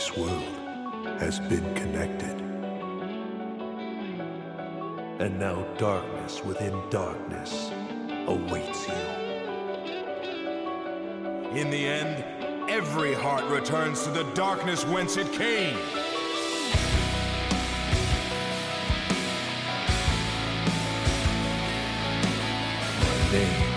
this world has been connected. And now darkness within darkness awaits you. In the end, every heart returns to the darkness whence it came. Name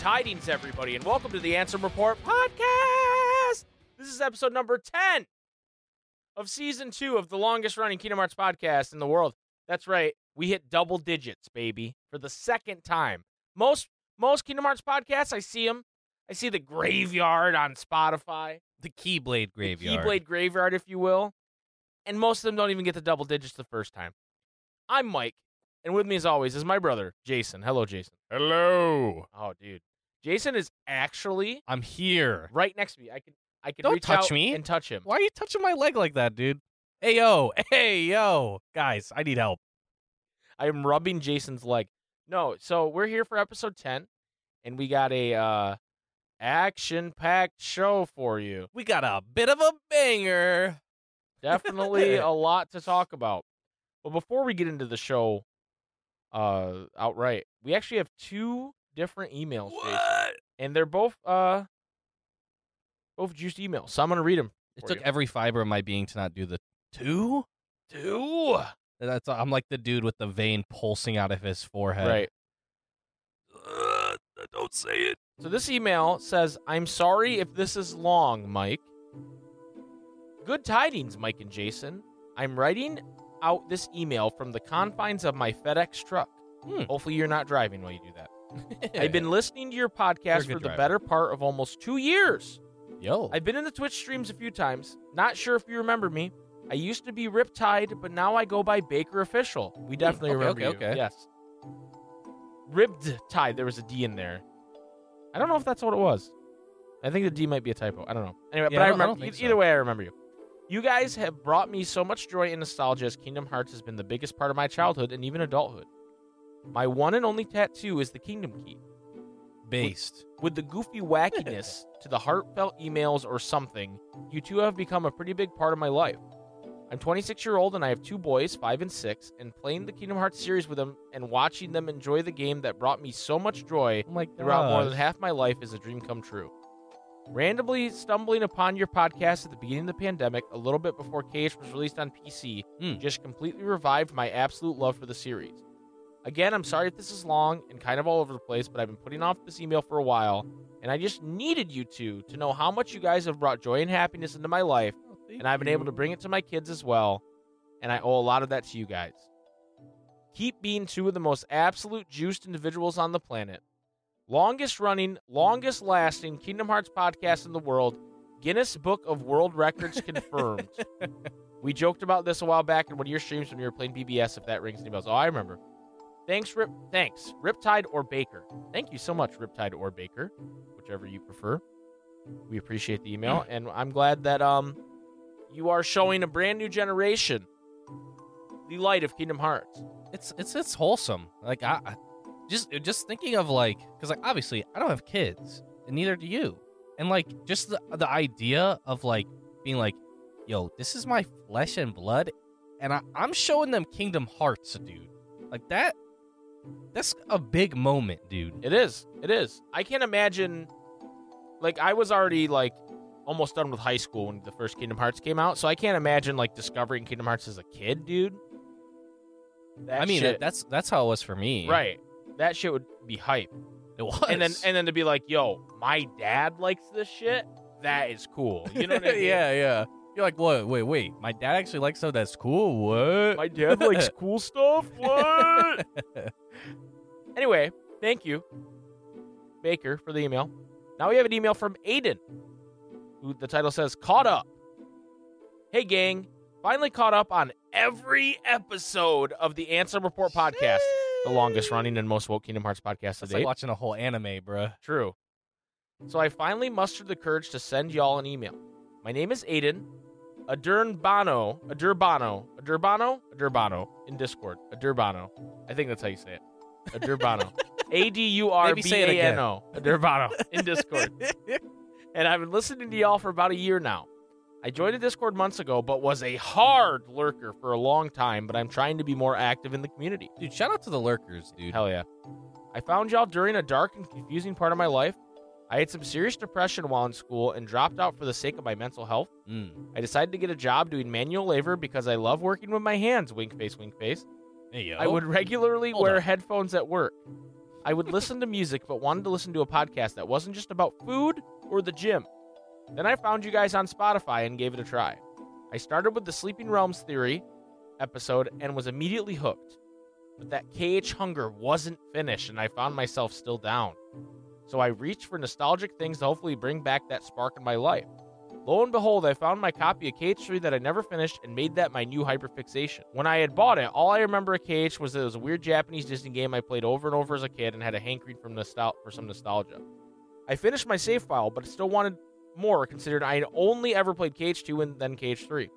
tidings, everybody, and welcome to the Ansem Report podcast. This is episode number 10 of season two of the longest running Kingdom Hearts podcast in the world. That's right. We hit double digits, baby, for the second time. Most most Kingdom Hearts podcasts, I see them. I see the graveyard on Spotify, The Keyblade the Graveyard. Keyblade graveyard, if you will. And most of them don't even get to double digits the first time. I'm Mike, and with me as always is my brother, Jason. Hello, Jason. Hello. Oh, dude. Jason is actually I'm here. right next to me. I can I can Don't reach touch out me. and touch him. Why are you touching my leg like that, dude? Hey yo, hey yo, guys, I need help. I am rubbing Jason's leg. No, so we're here for episode 10 and we got a uh action-packed show for you. We got a bit of a banger. Definitely a lot to talk about. But before we get into the show uh outright, we actually have two different emails, Jason, and they're both uh both juiced emails. So I'm to read them. It took you. every fiber of my being to not do the two. two. That's I'm like the dude with the vein pulsing out of his forehead. Right. Uh, don't say it. So this email says, I'm sorry if this is long, Mike. Good tidings, Mike and Jason. I'm writing out this email from the confines of my FedEx truck. Hmm. Hopefully, you're not driving while you do that. I've been listening to your podcast for the driver. better part of almost two years. yo. I've been in the Twitch streams a few times. Not sure if you remember me. I used to be Riptide, but now I go by Baker Official. We hmm. definitely okay, remember okay, you. okay. Yes. Ribbed Tide. There was a D in there. I don't know if that's what it was. I think the D might be a typo. I don't know. Anyway, Yeah, but I I I remember. e- so. Either way, I remember you. You guys have brought me so much joy and nostalgia as Kingdom Hearts has been the biggest part of my childhood and even adulthood. My one and only tattoo is the Kingdom Key. based. With the goofy wackiness to the heartfelt emails or something, you two have become a pretty big part of my life. I'm 26 year old and I have two boys, five and six, and playing the Kingdom Hearts series with them and watching them enjoy the game that brought me so much joy Oh throughout more than half my life is a dream come true. Randomly stumbling upon your podcast at the beginning of the pandemic, a little bit before KH was released on PC, Mm. just completely revived my absolute love for the series. Again, I'm sorry if this is long and kind of all over the place, but I've been putting off this email for a while, and I just needed you two to know how much you guys have brought joy and happiness into my life, oh, and I've been able to bring it to my kids as well, and I owe a lot of that to you guys. Keep being two of the most absolute juiced individuals on the planet. Longest running, longest lasting Kingdom Hearts podcast in the world, Guinness Book of World Records confirmed. we joked about this a while back in one of your streams when you were playing BBS, if that rings any bells. Oh, I remember. Thanks, Rip. Thanks, Riptide or Baker. Thank you so much, Riptide or Baker, whichever you prefer. We appreciate the email, and I'm glad that um you are showing a brand new generation the light of Kingdom Hearts. it's it's it's wholesome. Like I, I just just thinking of like because like obviously I don't have kids and neither do you, and like just the the idea of like being like, yo, this is my flesh and blood, and I, I'm showing them Kingdom Hearts, dude. Like that That's a big moment, dude. It is. It is. I can't imagine. Like I was already like almost done with high school when the first Kingdom Hearts came out, so I can't imagine like discovering Kingdom Hearts as a kid, dude. That I mean, shit- that's that's how it was for me. right. That shit would be hype. It was. And then and then to be like, yo, my dad likes this shit. That is cool. You know what I mean? yeah, yeah. You're like, what? Wait, wait. My dad actually likes stuff that's cool. What? My dad likes cool stuff. What? anyway, thank you, Baker, for the email. Now we have an email from Aiden, who the title says "Caught Up." Hey, gang! Finally caught up on every episode of the Ansem Report podcast, the longest running and most woke Kingdom Hearts podcast to date. like watching a whole anime, bruh. True. So I finally mustered the courage to send y'all an email. My name is Aiden. Adurbano, Adurbano, Adurbano, Adurbano in Discord. Adurbano. I think that's how you say it. Adurbano. A D U R Maybe B say it A again. Adurbano in Discord. and I've been listening to y'all for about a year now. I joined the Discord months ago, but was a hard lurker for a long time, but I'm trying to be more active in the community. Dude, shout out to the lurkers, dude. Hell yeah. I found y'all during a dark and confusing part of my life. I had some serious depression while in school and dropped out for the sake of my mental health. Mm. I decided to get a job doing manual labor because I love working with my hands, wink face, wink face. Hey, yo. I would regularly Hold wear up. headphones at work. I would listen to music, but wanted to listen to a podcast that wasn't just about food or the gym. Then I found you guys on Spotify and gave it a try. I started with the Sleeping Realms Theory episode and was immediately hooked. But that KH hunger wasn't finished, and I found myself still down. So I reached for nostalgic things to hopefully bring back that spark in my life. Lo and behold, I found my copy of KH3 that I never finished and made that my new hyperfixation. When I had bought it, all I remember of KH was that it was a weird Japanese Disney game I played over and over as a kid and had a hankering from nostal- for some nostalgia. I finished my save file, but still wanted more considering I had only ever played KH2 and then KH3.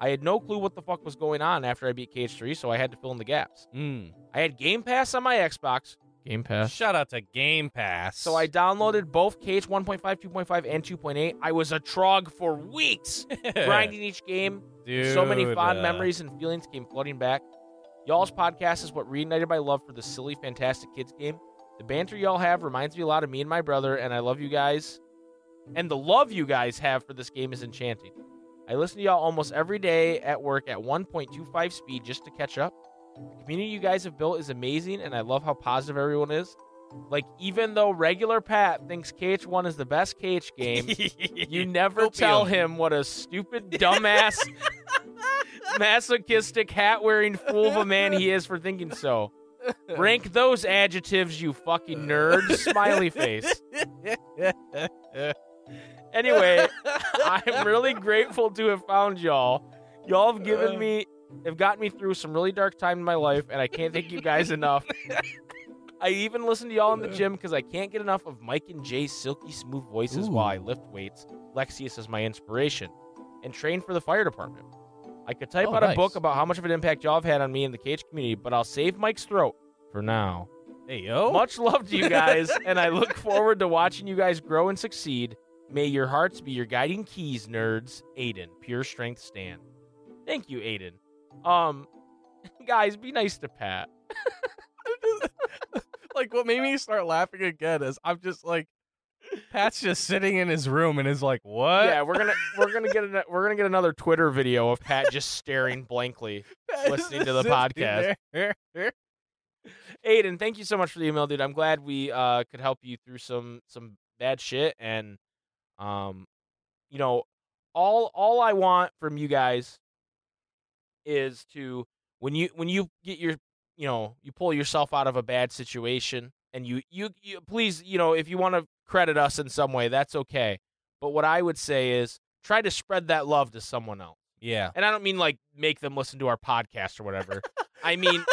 I had no clue what the fuck was going on after I beat KH3, so I had to fill in the gaps. Mm. I had Game Pass on my Xbox. Game Pass. Shout out to Game Pass. So I downloaded both KH 1.5, 2.5, and 2.8. I was a trog for weeks, grinding each game. Dude, so many fond uh, memories and feelings came flooding back. Y'all's podcast is what reignited my love for the silly, fantastic kids game. The banter y'all have reminds me a lot of me and my brother, and I love you guys. And the love you guys have for this game is enchanting. I listen to y'all almost every day at work at 1.25 speed just to catch up. The community you guys have built is amazing, and I love how positive everyone is. Like, even though regular Pat thinks KH1 is the best KH game, you never tell him what a stupid, dumbass, masochistic, hat wearing fool of a man he is for thinking so. Rank those adjectives, you fucking nerd. Smiley face. Anyway, I'm really grateful to have found y'all. Y'all have given uh. me, have gotten me through some really dark time in my life, and I can't thank you guys enough. I even listen to y'all in the gym because I can't get enough of Mike and Jay's silky smooth voices while I lift weights. Lexaeus is my inspiration, and train for the fire department. I could type Oh, out a book about how much of an impact y'all have had on me in the KH community, but I'll save Mike's throat for now. Hey yo. Much love to you guys, and I look forward to watching you guys grow and succeed. May your hearts be your guiding keys, nerds. Aiden, pure strength stand. Thank you, Aiden. Um, guys, be nice to Pat. like what made me start laughing again is I'm just like Pat's just sitting in his room and is like, "What?" Yeah, we're gonna we're gonna get an, we're gonna get another Twitter video of Pat just staring blankly. listening to the podcast. podcast. Aiden, thank you so much for the email, dude. I'm glad we uh could help you through some some bad shit and um you know all all I want from you guys is to when you when you get your you know you pull yourself out of a bad situation and you you, you please you know if you want to credit us in some way that's okay. But what I would say is try to spread that love to someone else. Yeah. and I don't mean like make them listen to our podcast or whatever. I mean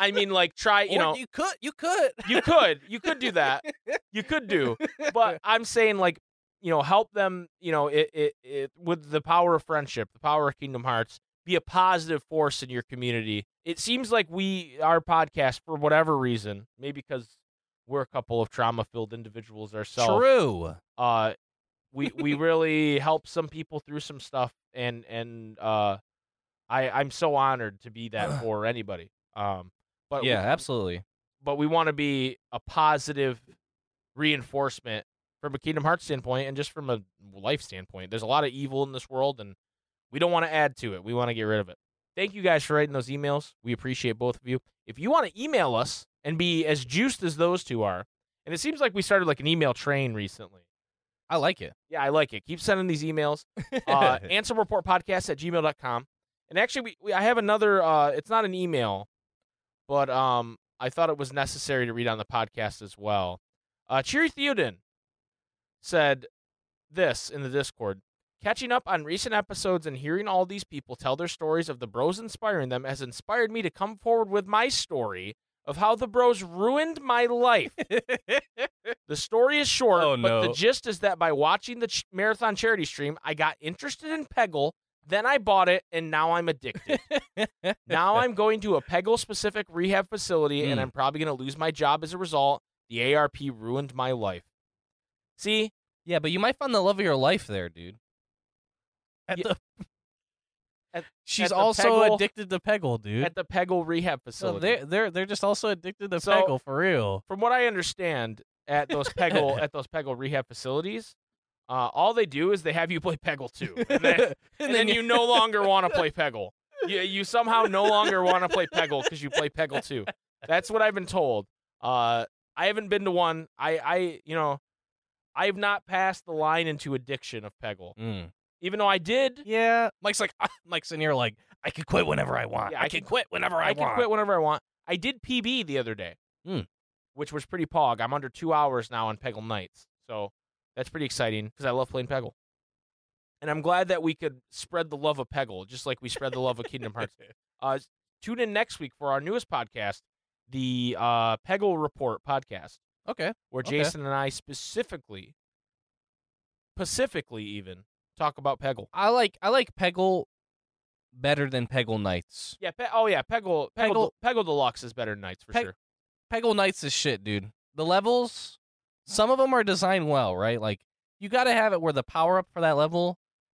I mean like try you Or know you could you could. you could you could do that. You could do. But i'm saying like you know help them you know it, it, it with the power of friendship the power of kingdom hearts be a positive force in your community it seems like we our podcast for whatever reason maybe because we're a couple of trauma filled individuals ourselves True. uh we we really help some people through some stuff and and uh i i'm so honored to be that for anybody um But yeah, absolutely. but we want to be a positive reinforcement from a Kingdom Hearts standpoint and just from a life standpoint. There's a lot of evil in this world, and we don't want to add to it. We want to get rid of it. Thank you guys for writing those emails. We appreciate both of you. If you want to email us and be as juiced as those two are, and it seems like we started like an email train recently. I like it. Yeah, I like it. Keep sending these emails. Uh, Ansem report podcast at gmail.com. And actually, we, we I have another, uh, it's not an email, but um, I thought it was necessary to read on the podcast as well. Uh, Cheery Theoden said this in the Discord. Catching up on recent episodes and hearing all these people tell their stories of the bros inspiring them has inspired me to come forward with my story of how the bros ruined my life. The story is short, Oh, but the gist is that by watching the ch- marathon charity stream, I got interested in Peggle. Then I bought it, and now I'm addicted. now I'm going to a Peggle specific rehab facility, and Mm. I'm probably going to lose my job as a result. The ARP ruined my life. See, yeah, but you might find the love of your life there, dude. At Yeah. the At- She's at also Peggle- addicted to Peggle, dude. at the Peggle rehab so facility. they're they're they're just also addicted to So- Peggle for real. From what I understand, at those Peggle at those Peggle rehab facilities, uh, all they do is they have you play Peggle too, and then, and then you no longer want to play Peggle. You, you somehow no longer want to play Peggle because you play Peggle too. That's what I've been told. Uh, I haven't been to one. I, I, you know, I have not passed the line into addiction of Peggle, Mm. Even though I did. Yeah, Mike's like Mike's in here like I can quit whenever I want. Yeah, I, I can can- quit whenever I, want. I can quit whenever I want. I did PB the other day, Hmm. which was pretty pog. I'm under two hours now on Peggle nights, so that's pretty exciting because I love playing Peggle. And I'm glad that we could spread the love of Peggle, just like we spread the love of Kingdom Hearts. Uh, tune in next week for our newest podcast, the uh, Peggle Report podcast, Okay. where Okay. Jason and I specifically, specifically even, talk about Peggle. I like I like Peggle better than Peggle Nights. Yeah. Pe- oh yeah. Peggle. Peggle. Peggle- Peggle Deluxe is better than Nights for Peg- sure. Peggle Nights is shit, dude. The levels, some of them are designed well, right? Like you got to have it where the power up for that level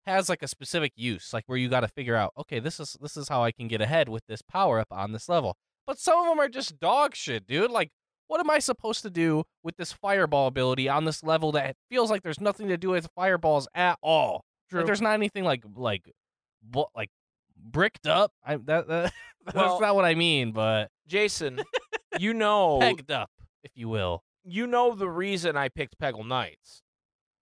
has like a specific use, like where you got to figure out, okay, this is this is how I can get ahead with this power up on this level. But some of them are just dog shit, dude. Like what am I supposed to do with this fireball ability on this level that feels like there's nothing to do with fireballs at all? True. Like there's not anything like like like bricked up. I that, that Well- that's not what I mean, but Jason, you know, pegged up, if you will. you know the reason I picked Peggle Nights.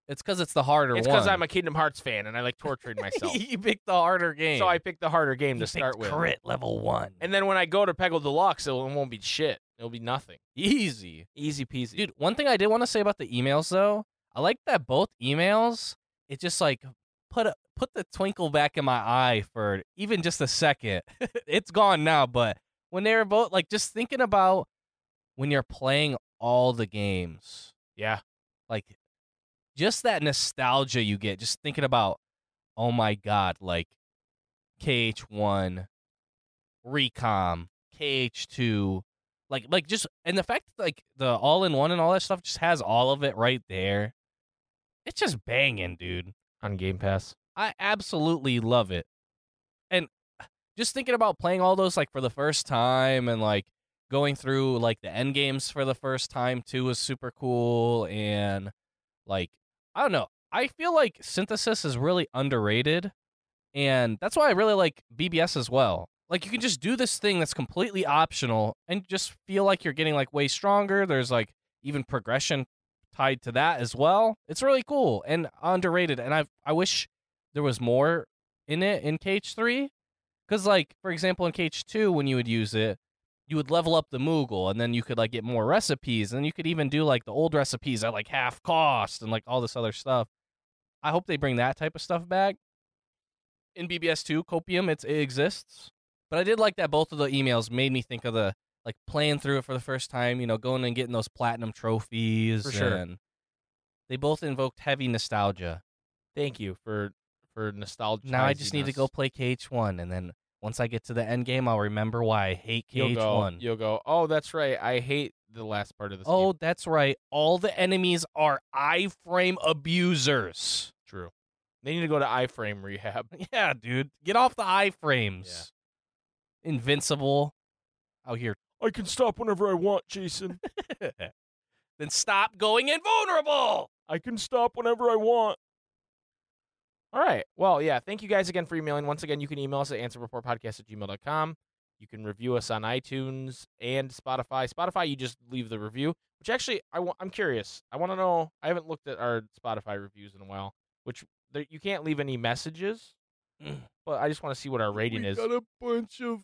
It's because it's the harder It's because I'm a Kingdom Hearts fan and I like torturing myself. you picked the harder game. so I picked the harder game You to start with. Crit level one. And then when I go to Peggle Deluxe, it won't be shit. It'll be nothing. easy, Easy peasy. dude. One thing I did want to say about the emails though, I like that both emails. It just like put a put the twinkle back in my eye for even just a second. it's gone now, but when they were both like just thinking about when you're playing all the games, yeah. like just that nostalgia you get just thinking about oh my god like kh1 recom kh2 like like just and the fact that, like the all-in-one and all that stuff just has all of it right there it's just banging dude. On Game Pass. i absolutely love it. And uh, just thinking about playing all those like for the first time and like going through like the end games for the first time too was super cool and like i don't know. I feel like synthesis is really underrated and that's why i really like bbs as well like you can just do this thing that's completely optional and just feel like you're getting like way stronger there's like even progression tied to that as well it's really cool and underrated and i i wish there was more in it in kh3 because like for example in kh2 when you would use it you would level up the Moogle and then you could like get more recipes and you could even do like the old recipes at like half cost and like all this other stuff. I hope they bring that type of stuff back. In BBS2, Copium, it's, it exists. But I did like that both of the emails made me think of the like playing through it for the first time, you know, going and getting those platinum trophies. For sure. And they both invoked heavy nostalgia. Thank you for for nostalgia. Now I just need to go play KH1 and then once I get to the end game, I'll remember why I hate You'll KH1. go, you'll go, oh, that's right. I hate the last part of this Oh, game. that's right. All the enemies are iframe abusers. True. They need to go to iframe rehab. Yeah, dude. Get off the iframes. Invincible. Out here I can stop whenever I want, Jason. then stop going invulnerable. I can stop whenever I want. All right. Well, yeah. Thank you guys again for emailing. Once again, you can email us at ansemreportpodcast at gmail.com. You can review us on iTunes and Spotify. Spotify, you just leave the review, which actually, I wa- I'm curious. I want to know. I haven't looked at our Spotify reviews in a while, which there, you can't leave any messages, Mm. but I just want to see what our rating we is. got a bunch of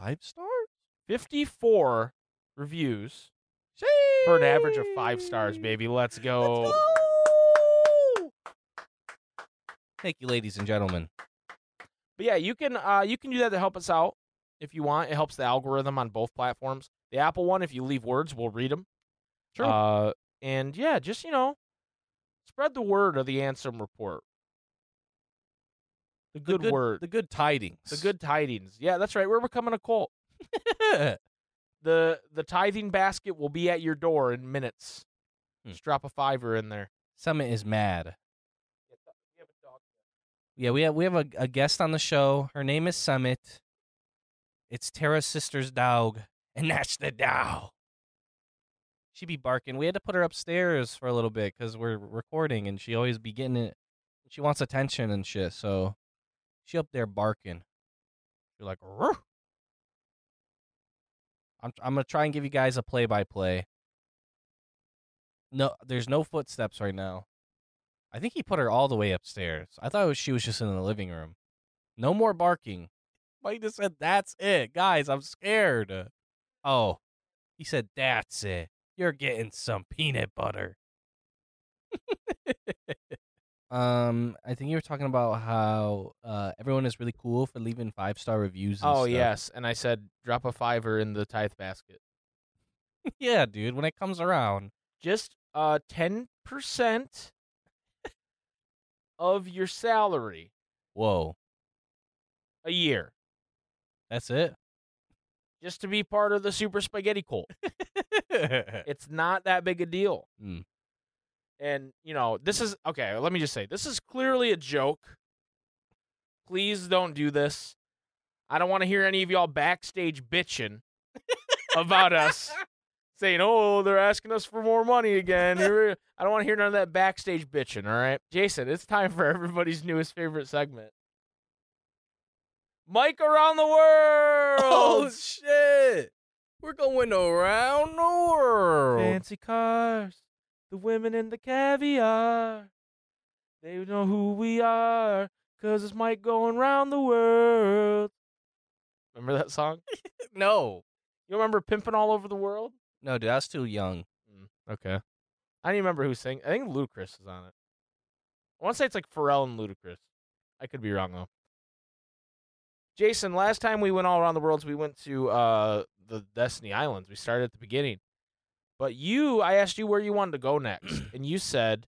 five stars 54 reviews for an average of five stars, baby. Let's go. Thank you, ladies and gentlemen. But yeah, you can uh, you can do that to help us out if you want. It helps the algorithm on both platforms. The Apple one, if you leave words, we'll read them. Sure. Uh, and yeah, just you know, spread the word of the Ansem report. The The good, word, the good tidings, the good tidings. Yeah, that's right. We're becoming a cult. the The tithing basket will be at your door in minutes. Hmm. Just drop a fiver in there. Summit is mad. Yeah, we have we have a, a guest on the show. Her name is Summit. It's Tara's sister's dog, and that's the dog. She be barking. We had to put her upstairs for a little bit because we're recording, and she always be getting it. She wants attention and shit, so she up there barking. You're like, "Rrr." I'm I'm gonna try and give you guys a play by play. No, there's no footsteps right now. I think he put her all the way upstairs. I thought was, she was just in the living room. No more barking. Mike just said, "That's it, guys. I'm scared." Oh, he said, "That's it. You're getting some peanut butter." um, I think you were talking about how uh, everyone is really cool for leaving five star reviews. And Oh stuff. yes, and I said drop a fiver in the tithe basket. yeah, dude. When it comes around, just uh 10% of your salary whoa, a year that's it. just to be part of the super spaghetti cult. It's not that big a deal. Mm. And, you know, this is okay, let me just say this is clearly a joke. Please don't do this. I don't want to hear any of y'all backstage bitching about us saying, "Oh, they're asking us for more money again." I don't want to hear none of that backstage bitching. All right, Jason, it's time for everybody's newest favorite segment. Mike around the oh, world. Oh shit! We're going around the world. fancy cars, the women and the caviar. They know who we are, cause it's Mike going around the world. Remember that song? No, You remember pimping all over the world? no, dude, I was too young. Mm, okay. I don't even remember who sang. I think Ludacris is on it. I want to say it's like Pharrell and Ludacris. I could be wrong though. Jason, last time we went all around the world, we went to uh, the Destiny Islands. We started at the beginning, but you, I asked you where you wanted to go next, and you said,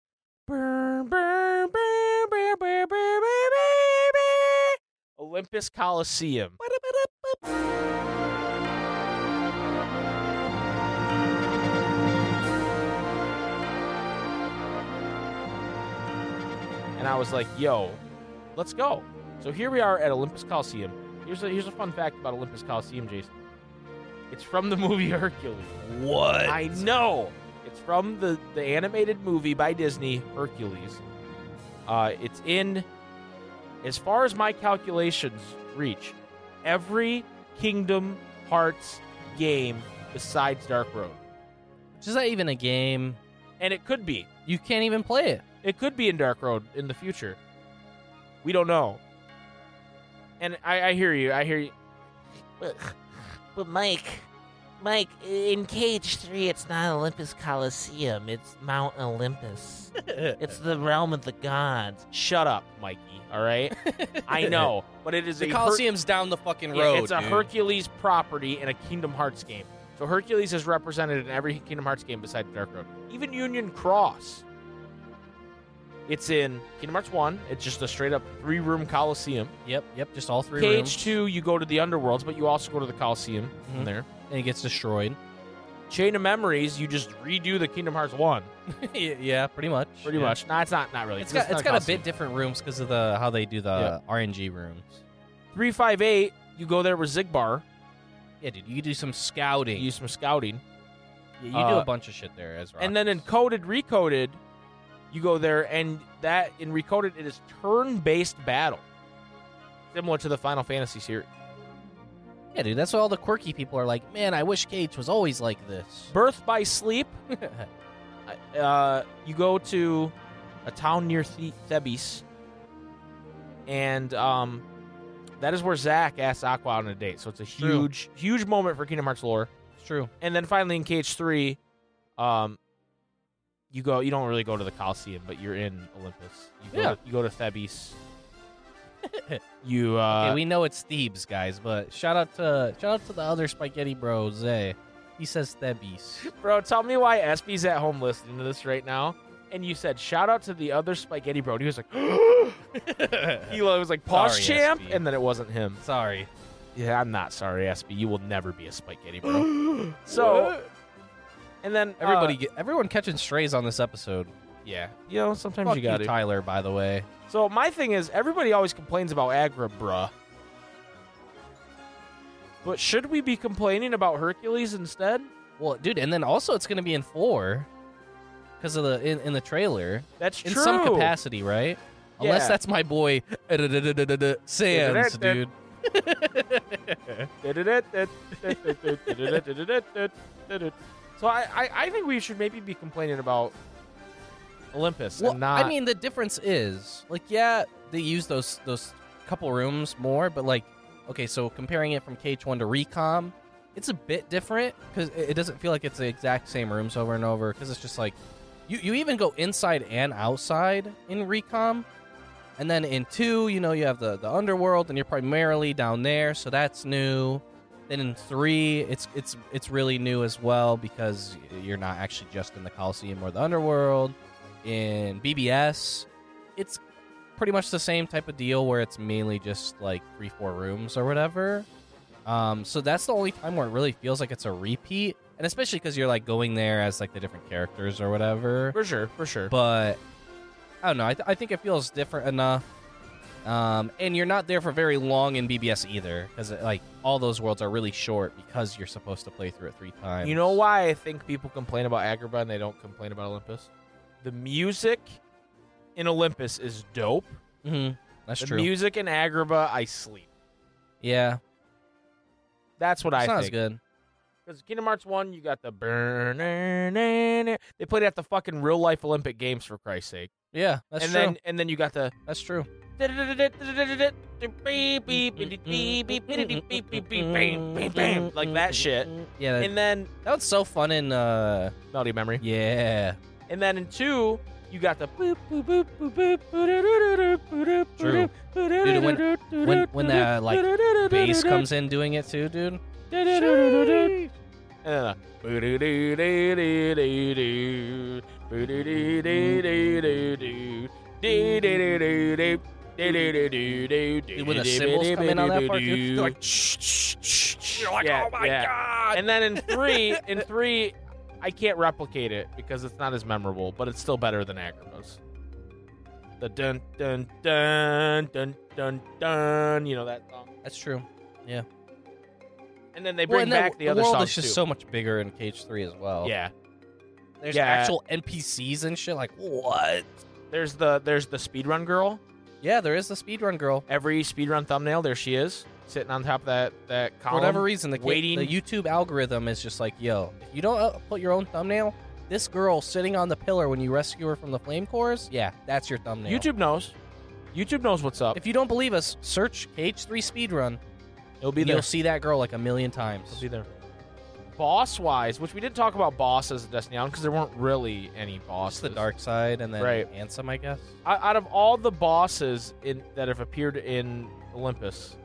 Olympus Coliseum. And I was like, yo, let's go. So here we are at Olympus Coliseum. Here's a, here's a fun fact about Olympus Coliseum, Jason. It's from the movie Hercules. What? I know. It's from the the animated movie by Disney, Hercules. Uh, it's in, as far as my calculations reach, every Kingdom Hearts game besides Dark Road, Which Is that even a game? and it could be. You can't even play it. It could be in Dark Road in the future. We don't know. And I, I hear you. I hear you. But, but Mike, Mike, in KH 3, it's not Olympus Coliseum. It's Mount Olympus. It's the realm of the gods. Shut up, Mikey. All right. I know, but it is The a Her- Coliseum's down the fucking Yeah, road. it's a dude. Hercules property in a Kingdom Hearts game. So Hercules is represented in every Kingdom Hearts game besides Dark Road. Even Union Cross. It's in Kingdom Hearts 1. It's just a straight up three room Coliseum. Yep, yep, just all three Cage rooms. 2, you go to the Underworlds, but you also go to the Coliseum Mhm. in there. And it gets destroyed. Chain of Memories, you just redo the Kingdom Hearts 1. yeah, pretty much. Pretty yeah. much. Nah, it's not, not really. It's got it's got a bit different rooms because of the how they do the Yeah. RNG rooms. 358, you go there with Xigbar. Yeah, dude, you do some scouting. You do some scouting. Yeah, you do uh, a bunch of shit there as well. And then in coded recoded, you go there and that in recoded it is turn-based battle. Similar to the Final Fantasy series. yeah, dude, that's why all the quirky people are like, man, I wish KH was always like this. Birth by sleep. uh, you go to a town near the- Thebes, and um, that is where Zack asks Aqua on a date. So it's a huge, huge moment for Kingdom Hearts lore. it's true. And then finally in KH Three, um, you go. You don't really go to the Coliseum, but you're in Olympus. You go. Yeah. To, you go to Thebes. you. Uh, okay, we know it's Thebes, guys, but shout out to shout out to the other spaghetti bros. Zay. He says Thebes. Bro, tell me why SB's at home listening to this right now. And you said, shout out to the other spaghetti bro. And he was like, he was like, pause Sorry, champ. SB. And then it wasn't him. Sorry. Yeah, I'm not sorry, SB. You will never be a spaghetti bro. so, and then uh, Everybody, get, everyone catching strays on this episode. yeah, you know, sometimes Fuck you you, got to. Tyler. By the way, So my thing is, everybody always complains about Agrabah. But should we be complaining about Hercules instead? well, dude, and then also it's gonna be in four because of the in, in the trailer That's in true. some capacity, right? Unless Yeah. that's my boy Sans, dude. so I, I, I think we should maybe be complaining about Olympus Well, and not. I mean, the difference is like, yeah, they use those those couple rooms more, but like, okay, so comparing it from KH1 to Recom, it's a bit different because it it doesn't feel like it's the exact same rooms over and over because it's just like you you even go inside and outside in Recom. And then in two, you know, you have the, the underworld, and you're primarily down there, so that's new. Then in three, it's it's it's really new as well because you're not actually just in the Coliseum or the underworld. In BBS, it's pretty much the same type of deal where it's mainly just like three four rooms or whatever. Um, so that's the only time where it really feels like it's a repeat, and especially because you're like going there as like the different characters or whatever for sure, for sure. but I don't know. I, th- I think it feels different enough. Um, and you're not there for very long in BBS either, because like all those worlds are really short because you're supposed to play through it three times. You know why I think people complain about Agrabah and they don't complain about Olympus? The music in Olympus is dope. hmm That's the true. music in Agrabah, I sleep. yeah, That's what that I sounds think. good. Because Kingdom Hearts 1, you got the burn. They played it at the fucking real life Olympic Games, for Christ's sake. Yeah, that's and true. then and then you got the that's true like that shit. Yeah. That, and then that was so fun in uh, Melody Memory. Yeah. And then in two, you got the True. Dude, when, when when that like bass comes in doing it too, dude. And when the cymbals come in on that part, you're like, You're like, oh my god! And then in three, in three, I can't replicate it because it's not as memorable, but it's still better than Agrabah's. The dun dun dun dun dun dun. You know that song. That's true. Yeah. And then they Well, bring then back the, the other world songs is just too. so much bigger in KH Three as well. yeah. There's Yeah. actual NPCs and shit. Like what? There's the there's the speedrun girl. Yeah, there is the speedrun girl. Every speedrun thumbnail, there she is, sitting on top of that that column. For whatever reason, the, waiting. the YouTube algorithm is just like, yo, if you don't uh, put your own thumbnail, this girl sitting on the pillar when you rescue her from the flame cores, yeah, that's your thumbnail. YouTube knows. YouTube knows what's up. If you don't believe us, search KH Three speedrun. It'll be there. You'll see that girl like a million times. It'll be there. Boss wise, which we didn't talk about bosses in Destiny Island because there weren't really any bosses. Just the dark side and then Right. Ansem, I guess. Out out of all the bosses in that have appeared in Olympus,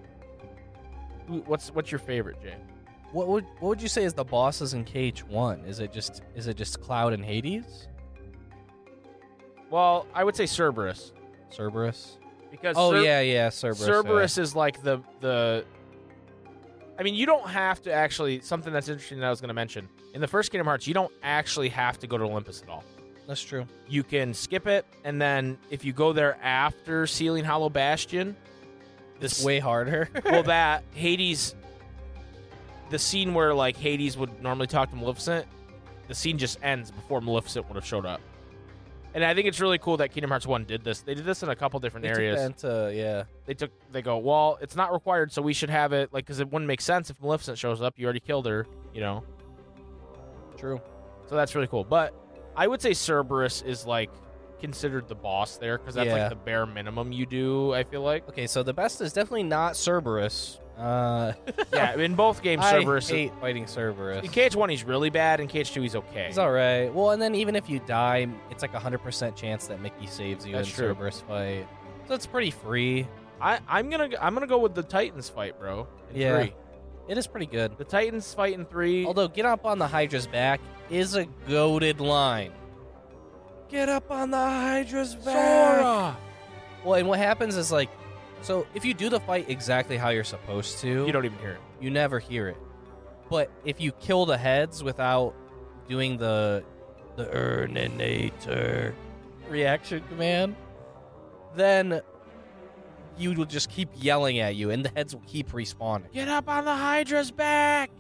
what's what's your favorite, Jay? What would what would you say is the bosses in KH One? Is it just is it just Cloud and Hades? Well, I would say Cerberus Cerberus. because Oh Cer- yeah, yeah, Cerberus. yeah. Cerberus is like the the. I mean, you don't have to actually. Something that's interesting that I was going to mention in the first Kingdom Hearts, you don't actually have to go to Olympus at all. That's true. You can skip it, and then if you go there after Sealing Hollow Bastion, this Way harder. well that Hades. the scene where like Hades would normally talk to Maleficent, the scene just ends before Maleficent would have showed up. And I think it's really cool that Kingdom Hearts 1 did this. They did this in a couple different They areas. into uh, yeah. They took they go, "Well, it's not required, so we should have it like cuz it wouldn't make sense if Maleficent shows up. You already killed her, you know." True. So that's really cool. But I would say Cerberus is like considered the boss there cuz that's Yeah. like the bare minimum you do, I feel like. Okay, so the best is definitely not Cerberus. Uh, yeah, in both games I Cerberus hate fighting Cerberus. in KH1 he's really bad, in KH2 he's okay. He's all right. Well, and then even if you die, it's like a hundred percent chance that Mickey saves you That's in true. Cerberus fight. So it's pretty free. I, I'm gonna I'm gonna go with the Titans fight, bro. In Yeah. three. It is pretty good. The Titans fight in three. Although get up on the Hydra's back is a goaded line. Get up on the Hydra's back. Sora! Well, and what happens is like, so if you do the fight exactly how you're supposed to, You don't even hear it. you never hear it. But if you kill the heads without doing the the Urninator reaction command, then you will just keep yelling at you, and the heads will keep respawning. Get up on the Hydra's back!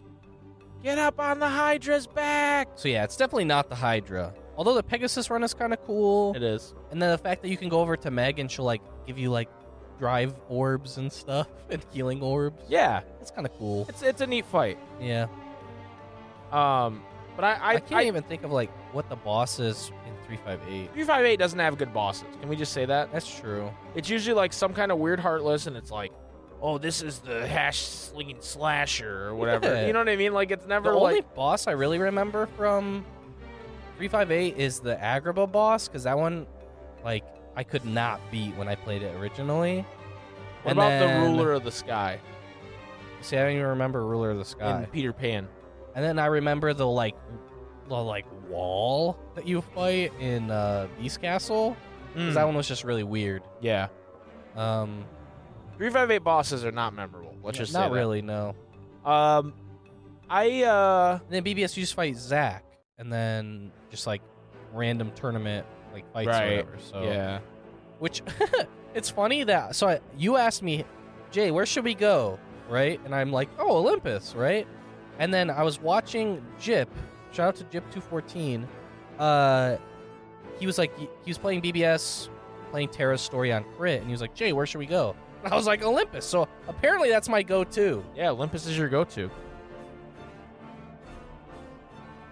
Get up on the Hydra's back! So yeah, it's definitely not the Hydra. Although the Pegasus run is kind of cool, It is. and then the fact that you can go over to Meg and she'll like give you like drive orbs and stuff and healing orbs. Yeah, It's kind of cool. it's it's a neat fight. Yeah, Um, but I I, I, can't even think of like what the boss is in three five eight. 358 doesn't have good bosses. Can we just say that? That's true. It's usually like some kind of weird heartless, and it's like, oh, this is the hash slinging slasher or whatever. Yeah. You know what I mean? Like it's never the like only boss I really remember from 358 is the Agrabah boss because that one, like, I could not beat when I played it originally. What And about then- the ruler of the sky See, I don't even remember Ruler of the Sky. in Peter Pan? And then I remember the like, the like wall that you fight in uh, Beast Castle. 'cause Mm, that one was just really weird. yeah, Um, 358 bosses are not memorable. Let's just not say that. really. No. Um, I uh, And then BBS you just fight Zack, and then just like random tournament like fights or Right. whatever. So yeah, Which it's funny that so I, you asked me, Jay, where should we go? Right? And I'm like, oh, Olympus, right? And then I was watching Jip. Shout out to Jip two fourteen. Uh, he was like, he, was playing BBS, playing Terra's story on Crit, and he was like, Jay, where should we go? And I was like, Olympus. So apparently that's my go-to. yeah. Olympus is your go-to.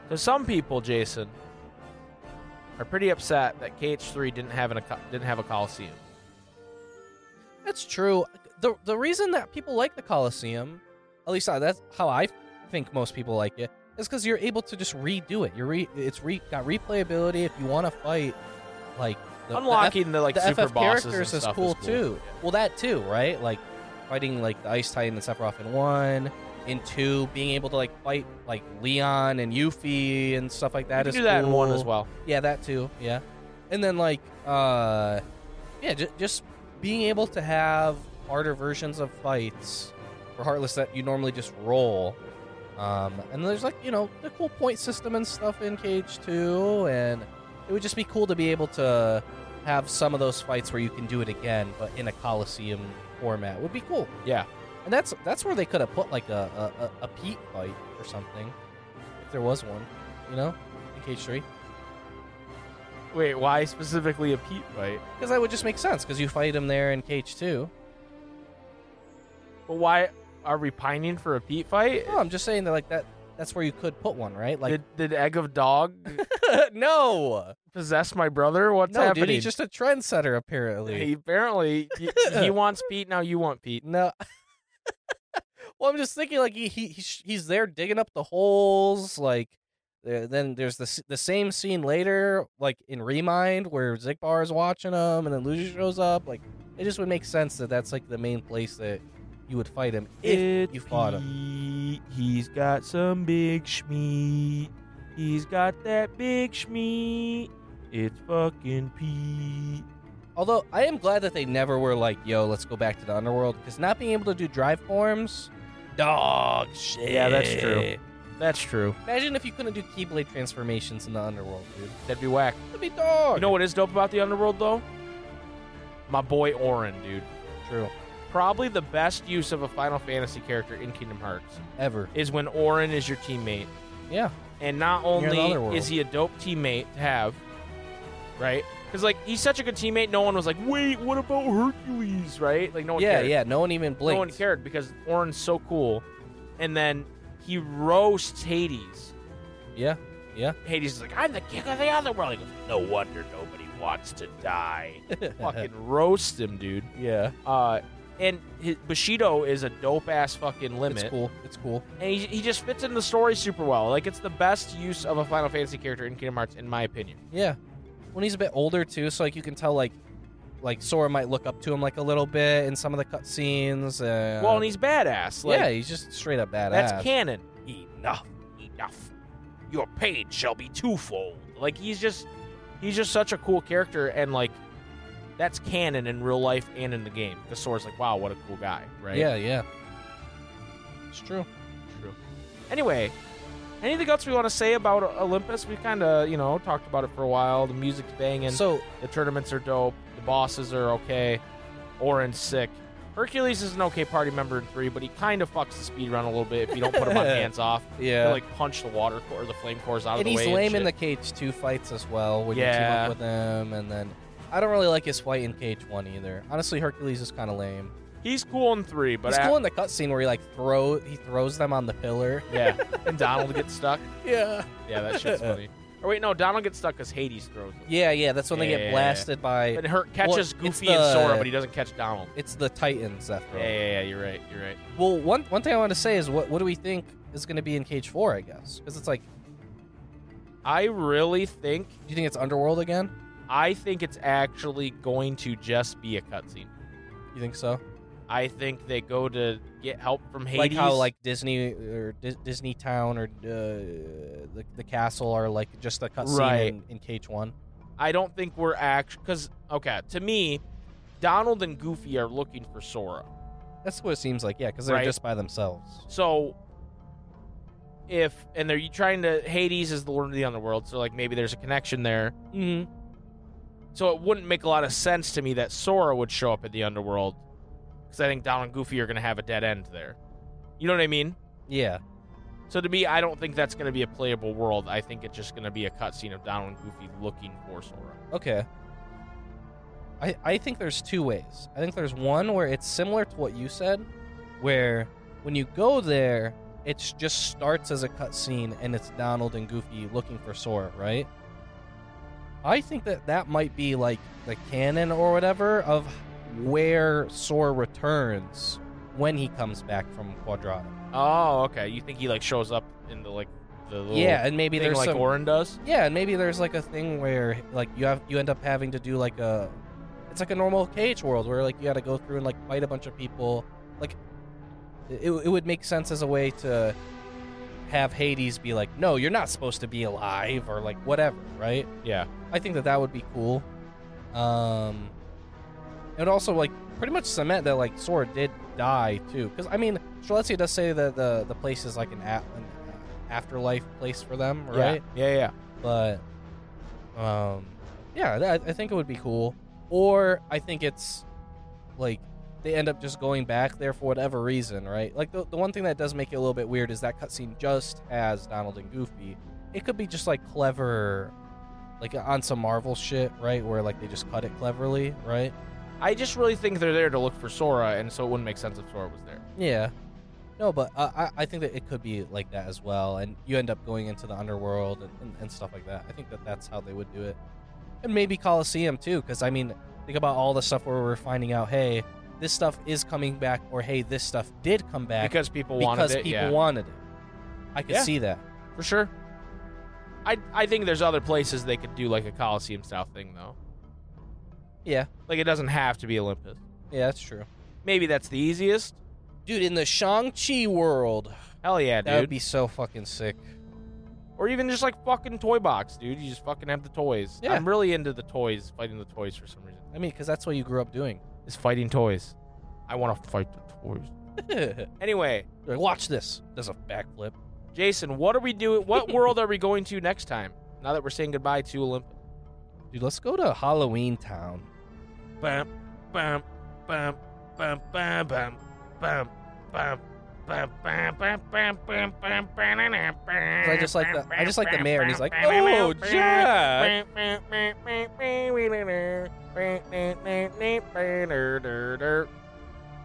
So some people, Jason, are pretty upset that KH3 didn't have an a didn't have a Coliseum. That's true. the The reason that people like the Coliseum, at least uh, that's how I think most people like it, is because you're able to just redo it. You're re, it's re, got replayability. If you want to fight, like the, the F- Unlocking the, like the super FF bosses characters is cool, is cool too. Well, that too, right? Like fighting like the Ice Titan and Sephiroth in one, in two, being able to like fight like Leon and Yuffie and stuff like that you is do that in one as well. Yeah, that too. Yeah, and then like, uh, yeah, j- just being able to have harder versions of fights for Heartless that you normally just roll. Um, and there's like you know the cool point system and stuff in KH too, and it would just be cool to be able to have some of those fights where you can do it again, but in a Coliseum format would be cool. Yeah. And that's that's where they could have put like a a, a, a Pete fight or something, if there was one, you know, in KH Three. Wait, why specifically a Pete fight? Because that would just make sense. Because you fight him there in KH Two. But why are we pining for a Pete fight? No, I'm just saying that like that. That's where you could put one, right? Like did, did Egg of Dog no, possess my brother? What's no, happening? dude, he's just a trendsetter apparently. he apparently he, he wants Pete. Now you want Pete. No. Well, I'm just thinking like he, he he's, there digging up the holes. Like then there's the the same scene later, like in Remind, where Xigbar is watching him, and then Luigi shows up. Like it just would make sense that that's like the main place that you would fight him if you fought him. He's got some big schmeat. He's got that big schmeat. It's fucking Pete. Although I am glad that they never were like, "Yo, let's go back to the underworld," because not being able to do drive forms, dog shit. Yeah, that's true. That's true. Imagine if you couldn't do Keyblade transformations in the underworld, dude. That'd be whack. That'd be dog. You know what is dope about the underworld though? My boy Auron, dude. True. probably the best use of a Final Fantasy character in Kingdom Hearts Ever. is when Auron is your teammate. Yeah. And not You're in the only is he a dope teammate to have, right? Because like he's such a good teammate, no one was like, "Wait, what about Hercules?" Right? Like no one yeah, cared. yeah. No one even blinked. No one cared because Auron's so cool. And then he roasts Hades. Yeah, yeah. Hades is like, "I'm the king of the other world." He goes, "No wonder nobody wants to die." fucking roast him, dude. yeah. Uh, and his, Bushido is a dope ass fucking limit. It's cool. It's cool. and he, he just fits in the story super well. Like it's the best use of a Final Fantasy character in Kingdom Hearts, in my opinion. Yeah. When he's a bit older too, so like you can tell like like Sora might look up to him like a little bit in some of the cutscenes. Uh, well, and he's badass. Like, yeah, he's just straight up badass. that's canon. Enough, enough. Your pain shall be twofold. Like he's just, he's just such a cool character, and like, that's canon in real life and in the game. Because Sora's like, wow, what a cool guy, right? Yeah, yeah. It's true. True. Anyway, anything else we want to say about Olympus? We kind of, you know, talked about it for a while. The music's banging. So the tournaments are dope. The bosses are okay. Auron's sick. Hercules is an okay party member in three, but he kind of fucks the speed run a little bit if you don't put him on hands off. yeah, He'll, like punch the water core or the flame cores out and of the way. And he's lame in the. Cage Two fights as well when you team Yeah. up with him, and then I don't really like his fight in Cage One either. Honestly, Hercules is kind of lame. He's cool in three, but He's cool in the cutscene where he like throw he throws them on the pillar. yeah. and Donald gets stuck. Yeah, Yeah, that shit's funny. Or wait, no, Donald gets stuck because Hades throws him. yeah, yeah. That's when they get yeah, blasted by. And Hurt catches Well, Goofy and Sora, but he doesn't catch Donald. It's the Titans that throw. Yeah, yeah, yeah. You're right. You're right. Well, one one thing I want to say is what what do we think is going to be in Cage Four? I guess because it's like, I really think do you think it's Underworld again? I think it's actually going to just be a cutscene. You think so? I think they go to get help from Hades. Like how like Disney or Dis- Disney Town or uh, the the castle are like just a cutscene Right. in, in Cage One. I don't think we're actually because okay, to me, Donald and Goofy are looking for Sora. That's what it seems like. Yeah, because they're Right. just by themselves. So if and they're you trying to Hades is the Lord of the Underworld, so like maybe there's a connection there. Mm-hmm. So it wouldn't make a lot of sense to me that Sora would show up at the Underworld because I think Donald and Goofy are going to have a dead end there. You know what I mean? Yeah. So to me, I don't think that's going to be a playable world. I think it's just going to be a cutscene of Donald and Goofy looking for Sora. Okay. I I think there's two ways. I think there's one where it's similar to what you said, where when you go there, it just starts as a cutscene and it's Donald and Goofy looking for Sora, right? I think that that might be like the canon or whatever of where Sora returns when he comes back from Quadratum. Oh, okay. You think he like shows up in the like the little Yeah, and maybe thing there's like some Auron does? Yeah, and maybe there's like a thing where like you have you end up having to do like a it's like a normal cage world where like you got to go through and like fight a bunch of people. Like it, it would make sense as a way to have Hades be like, "No, you're not supposed to be alive" or like whatever, right? Yeah. I think that that would be cool. Um it also like pretty much cement that like Sora did die too. Cuz I mean, Strelitzia does say that the the place is like an, a- an uh, afterlife place for them, right? Yeah, yeah, yeah. but um yeah that, i think it would be cool. Or i think it's like they end up just going back there for whatever reason right? Like the, the one thing that does make it a little bit weird is that cutscene just as donald and goofy. It could be just like clever like on some marvel shit right? Where like they just cut it cleverly right I just really think they're there to look for Sora, and so it wouldn't make sense if Sora was there. yeah no but uh, I, I think that it could be like that as well and you end up going into the underworld and, and, and stuff like that i think that that's how they would do it and maybe coliseum too because i mean think about all the stuff where we're finding out hey this stuff is coming back or hey this stuff did come back Because people wanted because it. Because people yeah. wanted it i could Yeah. see that for sure. I I think there's other places they could do like a Coliseum style thing though. Yeah Like it doesn't have to be Olympus. yeah that's true Maybe that's the easiest. dude in the shang-chi world Hell yeah, dude. that would be so fucking sick or even just like fucking toy box, dude. You just fucking have the toys. Yeah. I'm really into the toys, fighting the toys for some reason. i mean because that's what you grew up doing Is fighting toys. I want to fight the toys. Anyway, like, watch this does a backflip Jason, what are we doing? What world are we going to next time? Now that we're saying goodbye to Olympus. dude let's go to halloween town bam, bam, bam, bam, bam, bam, bam, bam. I just like the I just like the mayor, and he's like, "Oh, Jack!"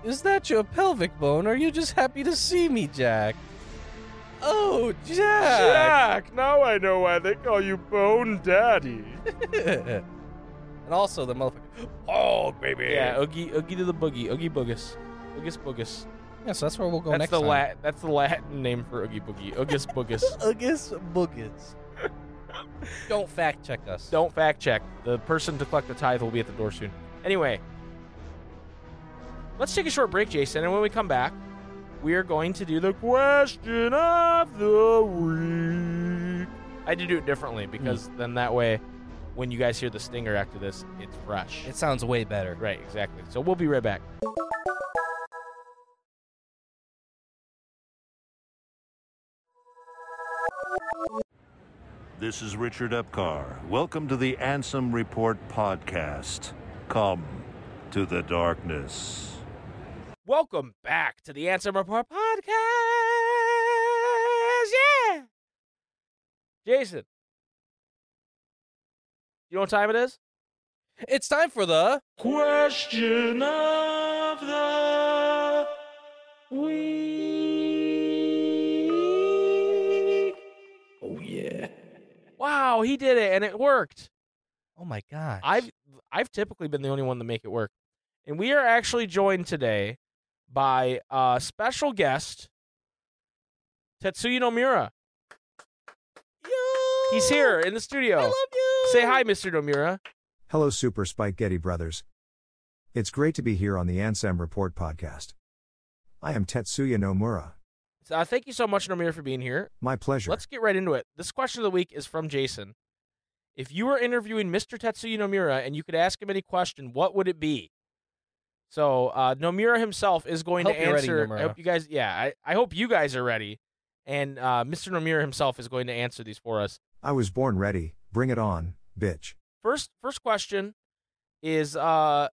Is that your pelvic bone? Are you just happy to see me, Jack? Oh, Jack! Jack! Now I know why they call you Bone Daddy and also the motherfucker. Oh, baby. Yeah, Oogie, Oogie to the boogie, Oogie boogus, Oogus boogus. Yeah, so that's where we'll go That's next the time. Lat. That's the Latin name for Oogie boogie, Oogus boogus. Uggus Boogus. Don't fact check us. Don't fact check. The person to collect the tithe will be at the door soon. Anyway, let's take a short break, Jason, and when we come back, we are going to do the question of the week. I had to do it differently because hmm. then that way, when you guys hear the stinger after this, it's fresh. It sounds way better. right, exactly. So we'll be right back. This is Richard Epcar. Welcome to the Ansem Report podcast. Come to the darkness. Welcome back to the Ansem Report podcast. Yeah, Jason. You know what time it is? It's time for the. Question of the week. Oh, yeah. Wow, he did it and it worked. Oh my god. I've I've typically been the only one to make it work. And we are actually joined today by a special guest, Tetsuya Nomura. He's here in the studio. I love you. Say hi, Mr. Nomura. Hello, Super Spikeghetti Brothers. It's great to be here on the Ansem Report podcast. I am Tetsuya Nomura. Uh, thank you so much, Nomura, for being here. My pleasure. Let's get right into it. This question of the week is from Jason. If you were interviewing Mr. Tetsuya Nomura and you could ask him any question, what would it be? So uh, Nomura himself is going Hope to you're ready, answer. I hope you guys, yeah, I, I hope you guys are ready. And uh, Mr. Nomura himself is going to answer these for us. I was born ready. Bring it on, bitch. First, first question is uh,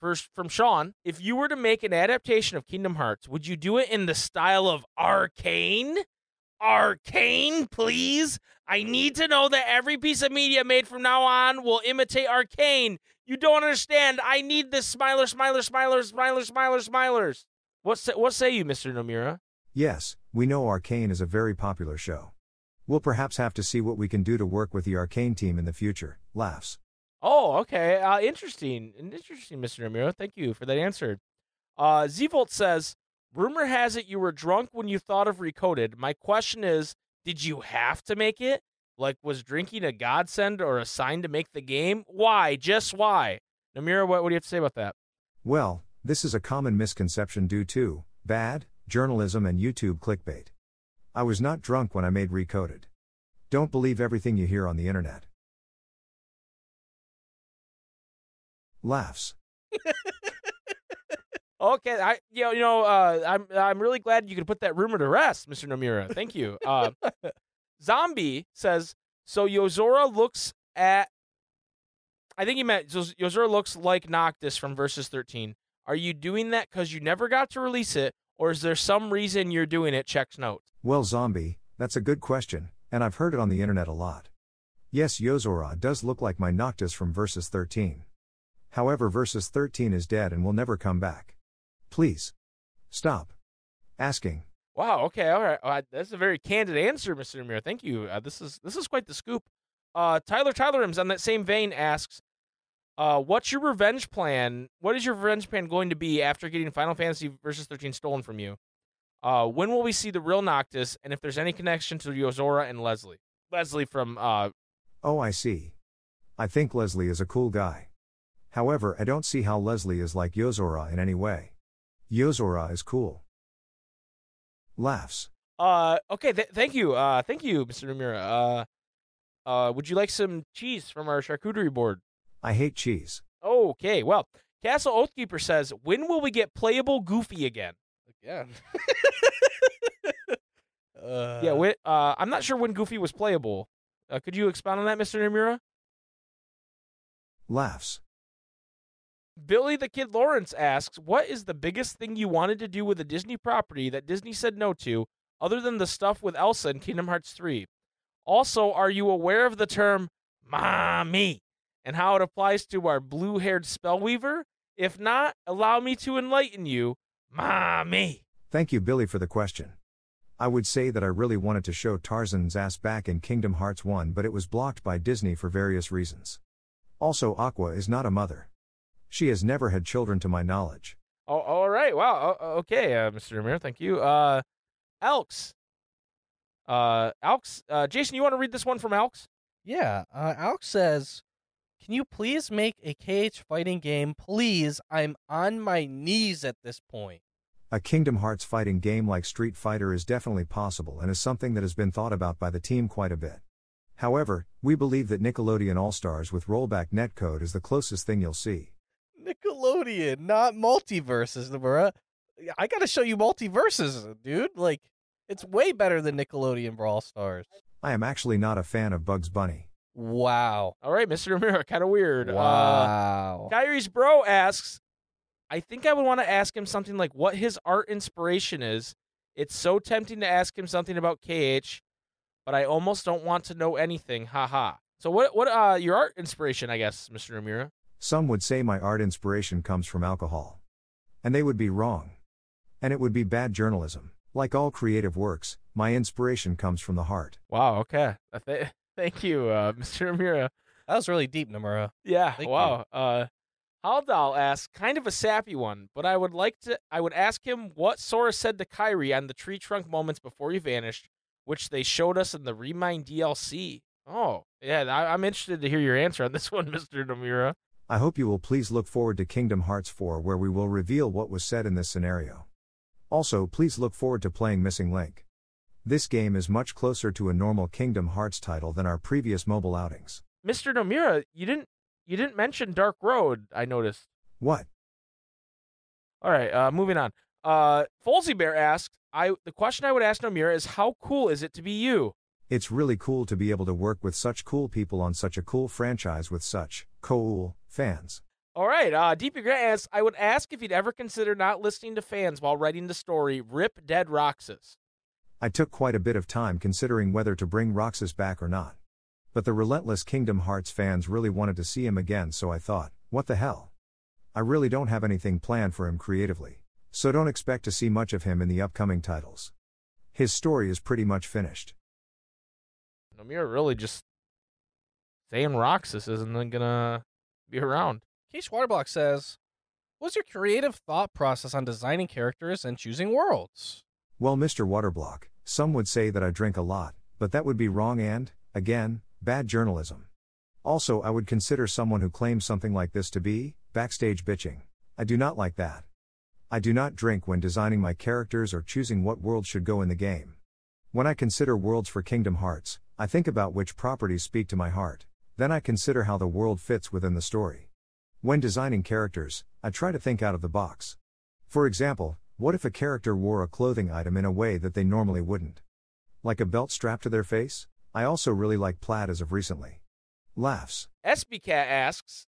first from Sean. If you were to make an adaptation of Kingdom Hearts, would you do it in the style of Arcane? Arcane, please. I need to know that every piece of media made from now on will imitate Arcane. You don't understand. I need this smiler, smiler, smiler, smiler, smiler, smilers. What say, what say you, Mr. Nomura? Yes, we know Arcane is a very popular show. We'll perhaps have to see what we can do to work with the Arcane team in the future. Laughs. Oh, okay. Uh, interesting. Interesting, Mr. Ramiro. Thank you for that answer. Uh, Zvolt says, rumor has it you were drunk when you thought of Recoded. My question is, did you have to make it? Like, was drinking a godsend or a sign to make the game? Why? Just why? Namira, what, what do you have to say about that? Well, this is a common misconception due to bad journalism and YouTube clickbait. I was not drunk when I made Recoded. Don't believe everything you hear on the internet. Laughs. Okay, I you know, you know uh, I'm I'm really glad you could put that rumor to rest, Mr. Nomura. Thank you. Uh, Zombie says so. Yozora looks at. I think he meant Yozora looks like Noctis from Versus 13. Are you doing that because you never got to release it, or is there some reason you're doing it? Checks notes. Well, zombie, that's a good question, and I've heard it on the internet a lot. Yes, Yozora does look like my Noctis from Versus 13. However, Versus 13 is dead and will never come back. Please. Stop. Asking. Wow. Okay. All right. Uh, that's a very candid answer, Mr. Nomura. Thank you. Uh, this is this is quite the scoop. Uh, Tyler Tylerums on that same vein asks, uh, "What's your revenge plan? What is your revenge plan going to be after getting Final Fantasy Versus 13 stolen from you? Uh, when will we see the real Noctis? And if there's any connection to Yozora and Leslie? Leslie from uh, Oh, I see. I think Leslie is a cool guy. However, I don't see how Leslie is like Yozora in any way. Yozora is cool. Laughs. uh, okay. Th- thank you. Uh, thank you, Mr. Nomura. Uh, uh, would you like some cheese from our charcuterie board? I hate cheese. Okay, well, Castle Oathkeeper says, when will we get playable Goofy again? Again. uh, yeah, whi- uh, I'm not sure when Goofy was playable. Uh, could you expound on that, Mr. Nomura? Laughs. Billy the Kid Lawrence asks, What is the biggest thing you wanted to do with a Disney property that Disney said no to, other than the stuff with Elsa in Kingdom Hearts 3? Also, are you aware of the term mommy and how it applies to our blue haired spellweaver? If not, allow me to enlighten you. Mommy. Thank you, Billy, for the question. I would say that I really wanted to show Tarzan's ass back in Kingdom Hearts 1, but it was blocked by Disney for various reasons. Also, Aqua is not a mother. She has never had children to my knowledge. Oh, all right. Wow. Okay, uh, Mr. Amir, thank you. Uh, Elks. Uh, Elks. Uh, Jason, you want to read this one from Elks? Yeah, uh, Alex says, "Can you please make a KH fighting game, please? I'm on my knees at this point." A Kingdom Hearts fighting game like Street Fighter is definitely possible and is something that has been thought about by the team quite a bit. However, we believe that Nickelodeon All Stars with rollback netcode is the closest thing you'll see. Nickelodeon, not MultiVersus, Nomura. I gotta show you MultiVersus, dude. Like, it's way better than Nickelodeon Brawl Stars. I am actually not a fan of Bugs Bunny. Wow. All right, Mr. Amir, kind of weird. Uh, Wow. Kairi's bro asks, I think I would want to ask him something like what his art inspiration is. It's so tempting to ask him something about KH, but I almost don't want to know anything. Haha. So what what uh your art inspiration, I guess, Mr. Amira? Some would say my art inspiration comes from alcohol. And they would be wrong. And it would be bad journalism. Like all creative works, my inspiration comes from the heart. Wow, okay. Uh, th- thank you, uh, Mr. Amira. That was really deep, Nomura. Yeah, Thank wow. Uh Haldal asks, kind of a sappy one, but I would like to I would ask him what Sora said to Kairi on the tree trunk moments before he vanished, which they showed us in the Re Mind DLC. Oh, yeah, I, I'm interested to hear your answer on this one, Mr. Nomura. I hope you will please look forward to Kingdom Hearts 4 where we will reveal what was said in this scenario. Also, please look forward to playing Missing Link. This game is much closer to a normal Kingdom Hearts title than our previous mobile outings. Mr. Nomura, you didn't you didn't mention Dark Road, I noticed. What? All right, uh, moving on. Uh, Folsy Bear asked, I the question I would ask Nomura is how cool is it to be you? It's really cool to be able to work with such cool people on such a cool franchise with such cool fans. All right, uh, DP Grant asks, I would ask if you'd ever consider not listening to fans while writing the story Rip Dead Roxas. I took quite a bit of time considering whether to bring Roxas back or not. But the relentless Kingdom Hearts fans really wanted to see him again, so I thought, what the hell? I really don't have anything planned for him creatively, so don't expect to see much of him in the upcoming titles. His story is pretty much finished. Nomura really just saying Roxas isn't gonna be around. Case Waterblock says, What's your creative thought process on designing characters and choosing worlds? Well, Mr. Waterblock, some would say that I drink a lot, but that would be wrong and, again, bad journalism. Also, I would consider someone who claims something like this to be backstage bitching. I do not like that. I do not drink when designing my characters or choosing what world should go in the game. When I consider worlds for Kingdom Hearts, I think about which properties speak to my heart. Then I consider how the world fits within the story. When designing characters, I try to think out of the box. For example, what if a character wore a clothing item in a way that they normally wouldn't? Like a belt strapped to their face? I also really like plaid as of recently. Laughs. SB Cat asks,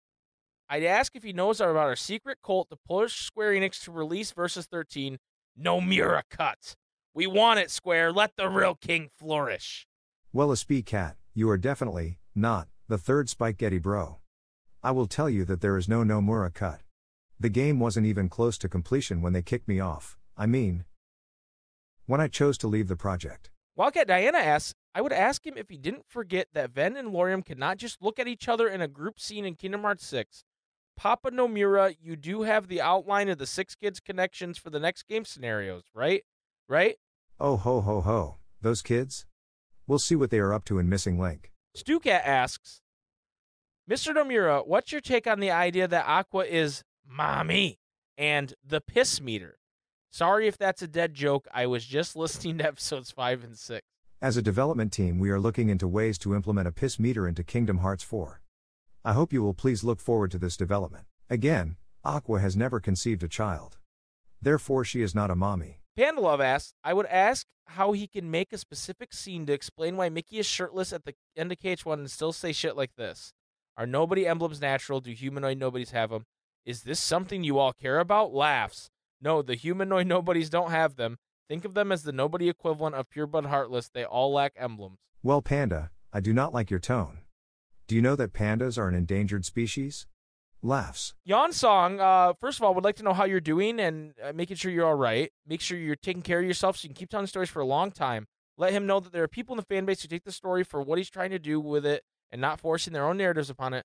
I'd ask if he knows about our secret cult to push Square Enix to release Versus 13. Nomura cut. We want it, Square. Let the real king flourish. Well, a cat, you are definitely not the third Spikeghetti bro. I will tell you that there is no Nomura cut. The game wasn't even close to completion when they kicked me off. I mean, when I chose to leave the project. Wildcat Diana asks, I would ask him if he didn't forget that Ven and Lauriam not just look at each other in a group scene in Kingdom Hearts 6. Papa Nomura, you do have the outline of the six kids connections for the next game scenarios, right? Right? Oh ho ho ho, those kids? We'll see what they are up to in Missing Link. Stukat asks, Mr. Nomura, what's your take on the idea that Aqua is mommy and the piss meter? Sorry if that's a dead joke. I was just listening to episodes 5 and 6. As a development team, we are looking into ways to implement a piss meter into Kingdom Hearts 4. I hope you will please look forward to this development. Again, Aqua has never conceived a child. Therefore, she is not a mommy. Pandalove asks, I would ask how he can make a specific scene to explain why Mickey is shirtless at the end of KH1 and still say shit like this. Are nobody emblems natural? Do humanoid nobodies have them? Is this something you all care about? Laughs. No, the humanoid nobodies don't have them. Think of them as the nobody equivalent of pureblood heartless. They all lack emblems. Well, Panda, I do not like your tone. Do you know that pandas are an endangered species? Laughs. Yon Song, uh, first of all, would like to know how you're doing and uh, making sure you're all right. Make sure you're taking care of yourself so you can keep telling stories for a long time. Let him know that there are people in the fan base who take the story for what he's trying to do with it and not forcing their own narratives upon it.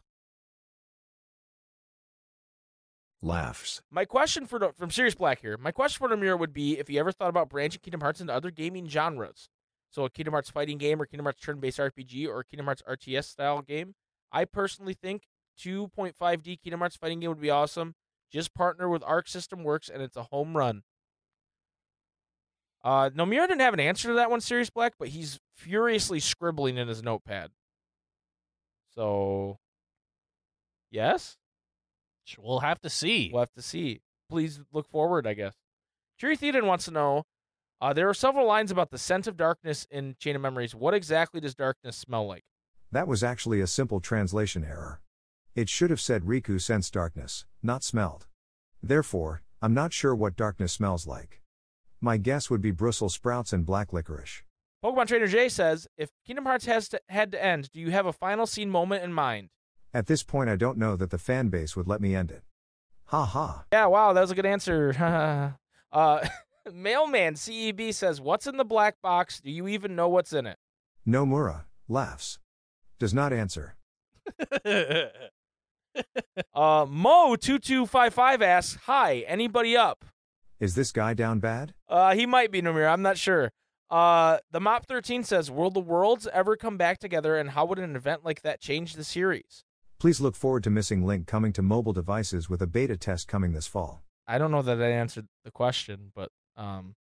Laughs. My question for from Serious Black here. My question for Namir would be if you ever thought about branching Kingdom Hearts into other gaming genres. So a Kingdom Hearts fighting game or Kingdom Hearts turn-based RPG or Kingdom Hearts RTS style game. I personally think 2.5D Kingdom Hearts fighting game would be awesome. Just partner with Arc System Works and it's a home run. Uh, Nomura didn't have an answer to that one, Serious Black, but he's furiously scribbling in his notepad. So, yes, We'll have to see. we'll have to see. Please look forward, I guess. Cheery Theoden wants to know uh, there are several lines about the scent of darkness in Chain of Memories. What exactly does darkness smell like? That was actually a simple translation error. It should have said Riku sensed darkness, not smelled. Therefore, I'm not sure what darkness smells like. My guess would be Brussels sprouts and black licorice. Pokemon Trainer Jay says, if Kingdom Hearts has to, had to end, do you have a final scene moment in mind? At this point, I don't know that the fan base would let me end it. Ha ha. Yeah, wow, that was a good answer. uh, Mailman CEB says, What's in the black box? Do you even know what's in it? Nomura laughs. Does not answer. Uh, Mo2255 asks, Hi, anybody up? Is this guy down bad? Uh, he might be Namir. I'm not sure. Uh, the Mop 13 says, Will the worlds ever come back together, and how would an event like that change the series? Please look forward to Missing Link coming to mobile devices with a beta test coming this fall. I don't know that I answered the question, but um,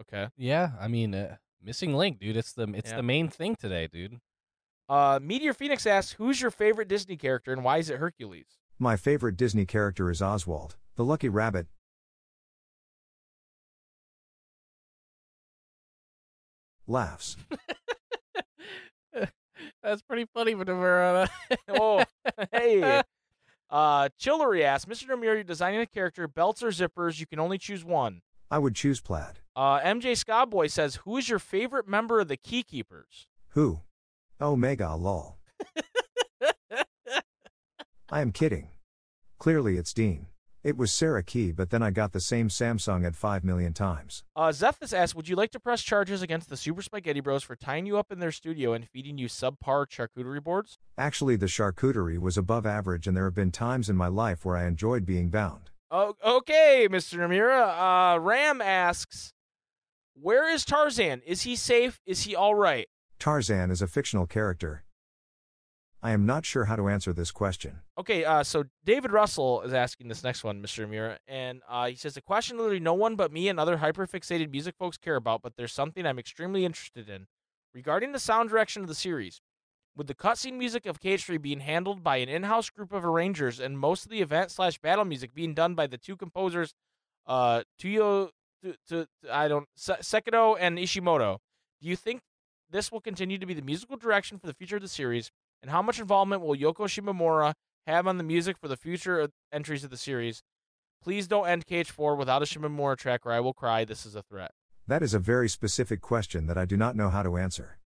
okay. yeah, I mean, uh, missing link, dude. It's the it's Yeah. the main thing today, dude. Uh, Meteor Phoenix asks, Who's your favorite Disney character, and why is it Hercules? My favorite Disney character is Oswald, the lucky rabbit. Laughs. That's pretty funny, Maneuver. oh, hey. Uh, Chillery asks, Mr. Namir, you're designing a character, belts or zippers, you can only choose one. I would choose plaid. Uh, MJ Scottboy says, Who is your favorite member of the Keykeepers? Who? Oh, mega lol. I am kidding. Clearly it's Dean. It was Sarah Key, but then I got the same Samsung at 5 million times. Uh, Zephys asks, Would you like to press charges against the Super Spaghetti Bros for tying you up in their studio and feeding you subpar charcuterie boards? Actually, the charcuterie was above average, and there have been times in my life where I enjoyed being bound. Oh, okay, Mr. Namira. Uh, Ram asks, Where is Tarzan? Is he safe? Is he all right? Tarzan is a fictional character. I am not sure how to answer this question. Okay, uh, so David Russell is asking this next one, Mr. Amira, and uh, he says a question literally no one but me and other hyperfixated music folks care about, but there's something I'm extremely interested in regarding the sound direction of the series. With the cutscene music of KH3 being handled by an in-house group of arrangers, and most of the event slash battle music being done by the two composers, uh, Tuyo, to, I don't, Se- Sekito and Ishimoto, do you think this will continue to be the musical direction for the future of the series? And how much involvement will Yoko Shimomura have on the music for the future entries of the series? Please don't end KH4 without a Shimomura track or I will cry. This is a threat. That is a very specific question that I do not know how to answer.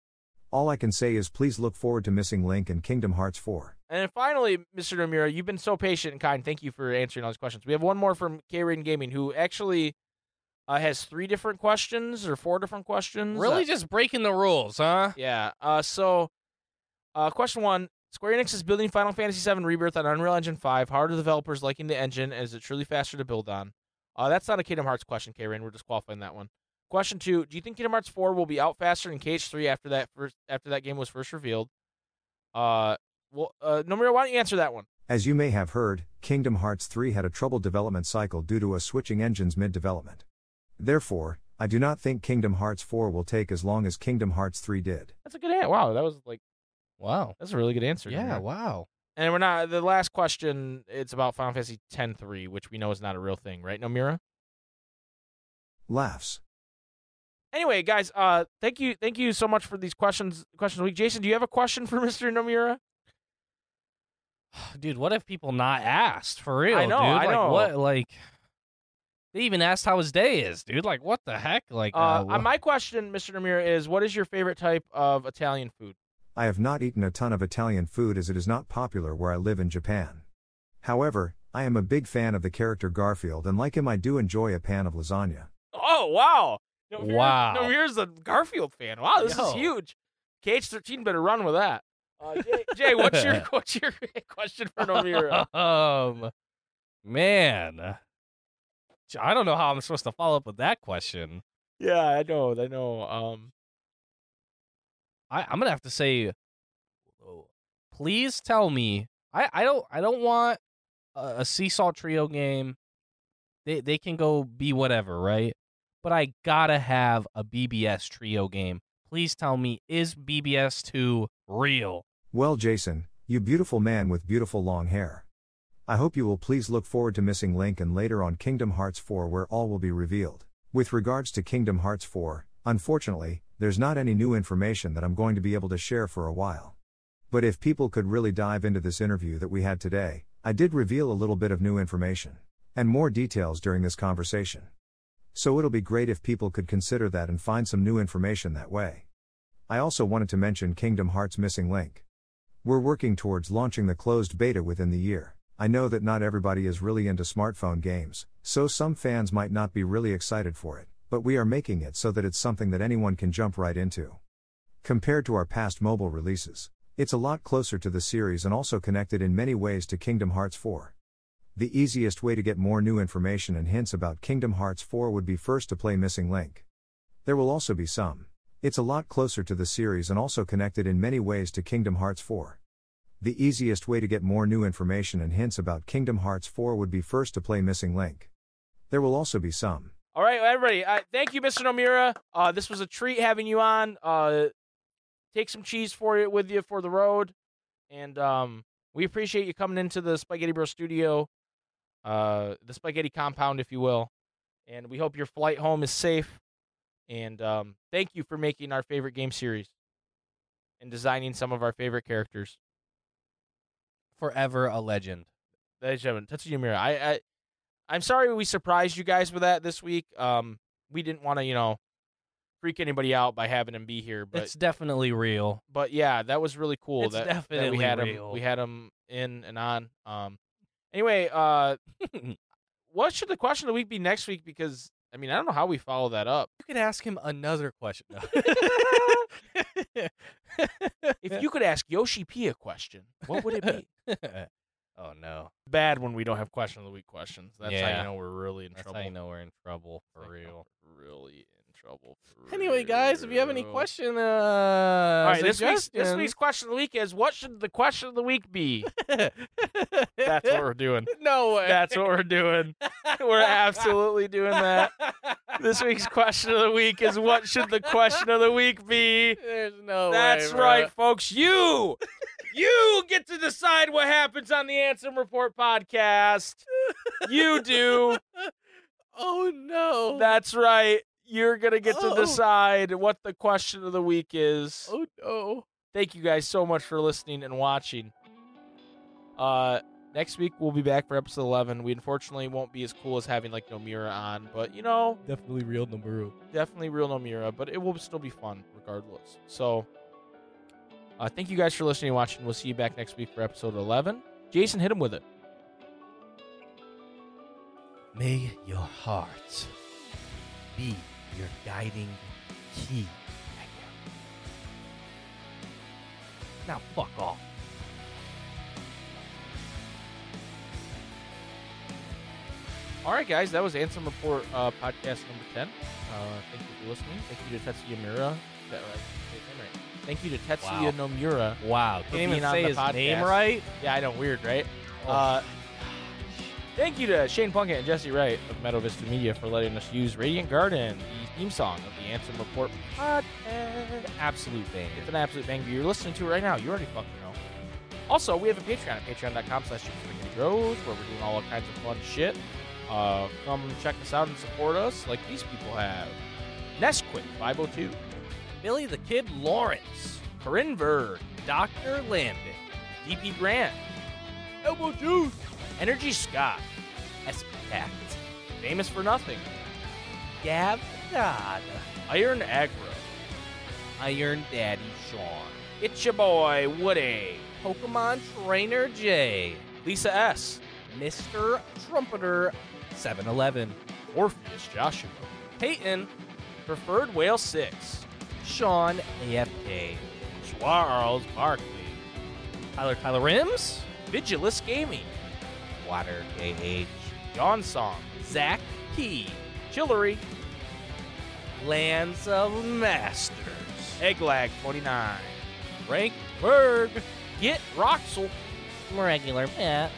All I can say is please look forward to Missing Link and Kingdom Hearts 4. And finally, Mr. Nomura, you've been so patient and kind. Thank you for answering all these questions. We have one more from K Raiden Gaming who actually uh, has three different questions or four different questions. really Uh, just breaking the rules, huh? Yeah. Uh, so, uh, question one: Square Enix is building Final Fantasy VII Rebirth on Unreal Engine 5. How are the developers liking the engine? and Is it truly faster to build on? Uh, that's not a Kingdom Hearts question, Karen. We're disqualifying that one. Question two: Do you think Kingdom Hearts 4 will be out faster than KH3 after that first after that game was first revealed? Uh, well, uh, Nomura, why don't you answer that one? As you may have heard, Kingdom Hearts 3 had a troubled development cycle due to a switching engines mid development. Therefore, I do not think Kingdom Hearts 4 will take as long as Kingdom Hearts 3 did. That's a good answer. Wow, that was like Wow. that's a really good answer. Yeah. Nomura. Wow. And we're not the last question. It's about Final Fantasy X-3, which we know is not a real thing, right, Nomura? Laughs. Anyway, guys, uh, thank you, thank you so much for these questions. Questions of the week, Jason. Do you have a question for Mister Nomura? Dude, what if people not asked for real? I know, dude? I like know. what? Like they even asked how his day is, dude. Like what the heck? Like Uh, uh, uh, my question, Mister Nomura, is what is your favorite type of Italian food? I have not eaten a ton of Italian food as it is not popular where I live in Japan. However, I am a big fan of the character Garfield and like him I do enjoy a pan of lasagna. Oh wow, Nomura, Wow. here's a Garfield fan. Wow, this is huge. KH13 better run with that. Uh, Jay, Jay, what's your what's your question for Nomura? um, man, I don't know how I'm supposed to follow up with that question. yeah, I know, I know. Um, I, I'm gonna have to say, oh, please tell me. I, I don't I don't want a, a sea salt trio game. They they can go be whatever, right? But I gotta have a BBS trio game. Please tell me, is BBS two real? Well, Jason, you beautiful man with beautiful long hair. I hope you will please look forward to Missing Link and later on Kingdom Hearts 4 where all will be revealed. With regards to Kingdom Hearts 4, unfortunately, there's not any new information that I'm going to be able to share for a while. But if people could really dive into this interview that we had today, I did reveal a little bit of new information and more details during this conversation. So it'll be great if people could consider that and find some new information that way. I also wanted to mention Kingdom Hearts Missing Link. We're working towards launching the closed beta within the year. I know that not everybody is really into smartphone games, so some fans might not be really excited for it, but we are making it so that it's something that anyone can jump right into. Compared to our past mobile releases, it's a lot closer to the series and also connected in many ways to Kingdom Hearts 4. The easiest way to get more new information and hints about Kingdom Hearts 4 would be first to play Missing Link. There will also be some. It's a lot closer to the series and also connected in many ways to Kingdom Hearts 4. The easiest way to get more new information and hints about Kingdom Hearts 4 would be first to play Missing Link. There will also be some. All right, everybody. Uh, thank you, Mister Nomura. Uh, this was a treat having you on. Uh, take some cheese for you with you for the road, and um, we appreciate you coming into the Spaghetti Bro Studio, uh, the Spaghetti Compound, if you will. And we hope your flight home is safe. And um, thank you for making our favorite game series and designing some of our favorite characters. Forever a legend. Ladies and gentlemen, Tetsuya Miura. I, I, I'm sorry we surprised you guys with that this week. Um, we didn't want to, you know, freak anybody out by having him be here, but it's definitely real. but yeah, that was really cool. It's that, that definitely we had real. him. We had him in and on. Um, anyway, uh, what should the question of the week be next week? Because I mean, I don't know how we follow that up. You could ask him another question. If you could ask Yoshi P a question, what would it be? oh no, Bad when we don't have question of the week questions. That's how Yeah. you know we're really in that's trouble. how you know we're in trouble for That's how real. Really in trouble. for Anyway, guys, if you have any question, uh, All right, this week's, this week's question of the week is what should the question of the week be? That's what we're doing. no way. That's what we're doing. We're absolutely doing that. This week's question of the week is what should the question of the week be? There's no way. That's bro. right, folks. You, you get to decide what happens on the Ansem Report podcast. You do. Oh no. That's right. You're gonna get to Oh. decide what the question of the week is. Oh no. Thank you guys so much for listening and watching. Uh, next week we'll be back for episode 11. We unfortunately won't be as cool as having like Nomura on, but you know, Definitely real number. definitely real Nomura, but it will still be fun regardless. So, uh, thank you guys for listening and watching. We'll see you back next week for episode 11. Jason, hit him with it. May your heart be your guiding key. Now fuck off. All right, guys, that was Ansem Report uh, podcast number 10. Uh, thank you for listening. Thank you to Tetsuya Miura. That, uh, say his right. Thank you to Tetsuya Nomura. Wow. Can't even say his name right. Yeah, I know, weird, right? Oh Uh, Thank you to Shane Plunkett and Jesse Wright of Meadow Vista Media for letting us use Radiant Garden, the theme song of the Ansem Report podcast. Absolute banger. It's an absolute banger. You're listening to it right now. You already fucking know. Also, we have a Patreon at patreon.com slash bros where we're doing all kinds of fun shit. Uh, come check us out and support us like these people have. Nesquik 502, Billy the Kid Lawrence, Corinne Bird, Dr. Lambert, DP Grant, Elbow Juice, Energy Scott, Espact, Famous for Nothing, Gav Dodd, Iron Agro, Iron Daddy Sean, It's Your Boy Woody, Pokemon Trainer J, Lisa S, Mr. Trumpeter 711, Orpheus Joshua, Peyton, Preferred Whale 6, Sean AFK, Charles Barkley, Tyler Tyler Rims, Vigilus Gaming, Water KH, Yawn Song, Zach Key, Chillery, Lands of Masters, Egglag 49, Frank Berg, Get Roxel, Regular Matt,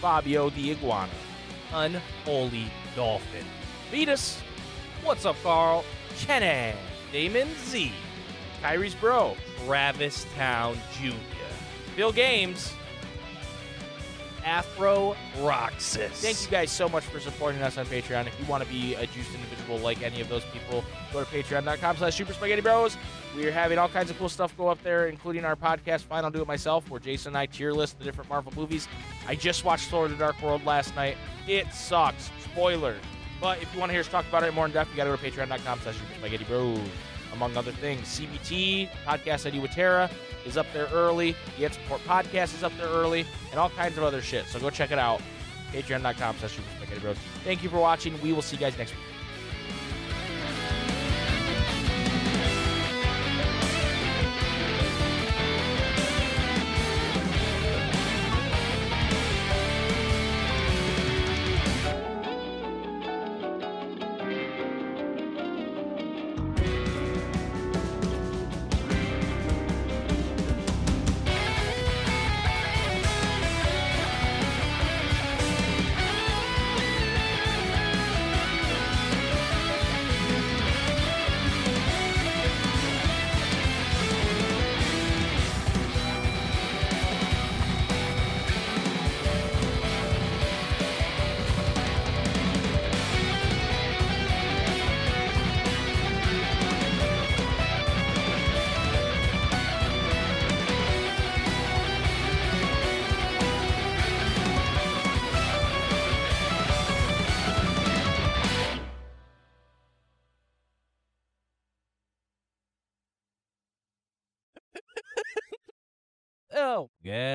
Fabio the Iguana, Unholy Dolphin. Vetus, What's up, Carl? Cheney, Damon Z, Kairi's Bro, Travis Town Jr., Bill Games. Afro Roxas. Thank you guys so much for supporting us on Patreon. If you want to be a juiced individual like any of those people, go to patreon.com slash super spaghetti bros. We are having all kinds of cool stuff go up there, including our podcast, Fine, I'll Do It Myself, where Jason and I tier list the different Marvel movies. I just watched Thor the Dark World last night. It sucks. Spoiler. But if you want to hear us talk about it more in depth, you got to go to patreon.com slash spaghetti bros. Among other things, CBT, podcast I do with Tara, is up there early. The Ed Support Podcast is up there early, and all kinds of other shit. So go check it out. Patreon.com slash Spaghetti Bros. Thank you for watching. We will see you guys next week.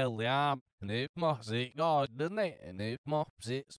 Yeah, yeah. If my sick God, didn't it? And if my sick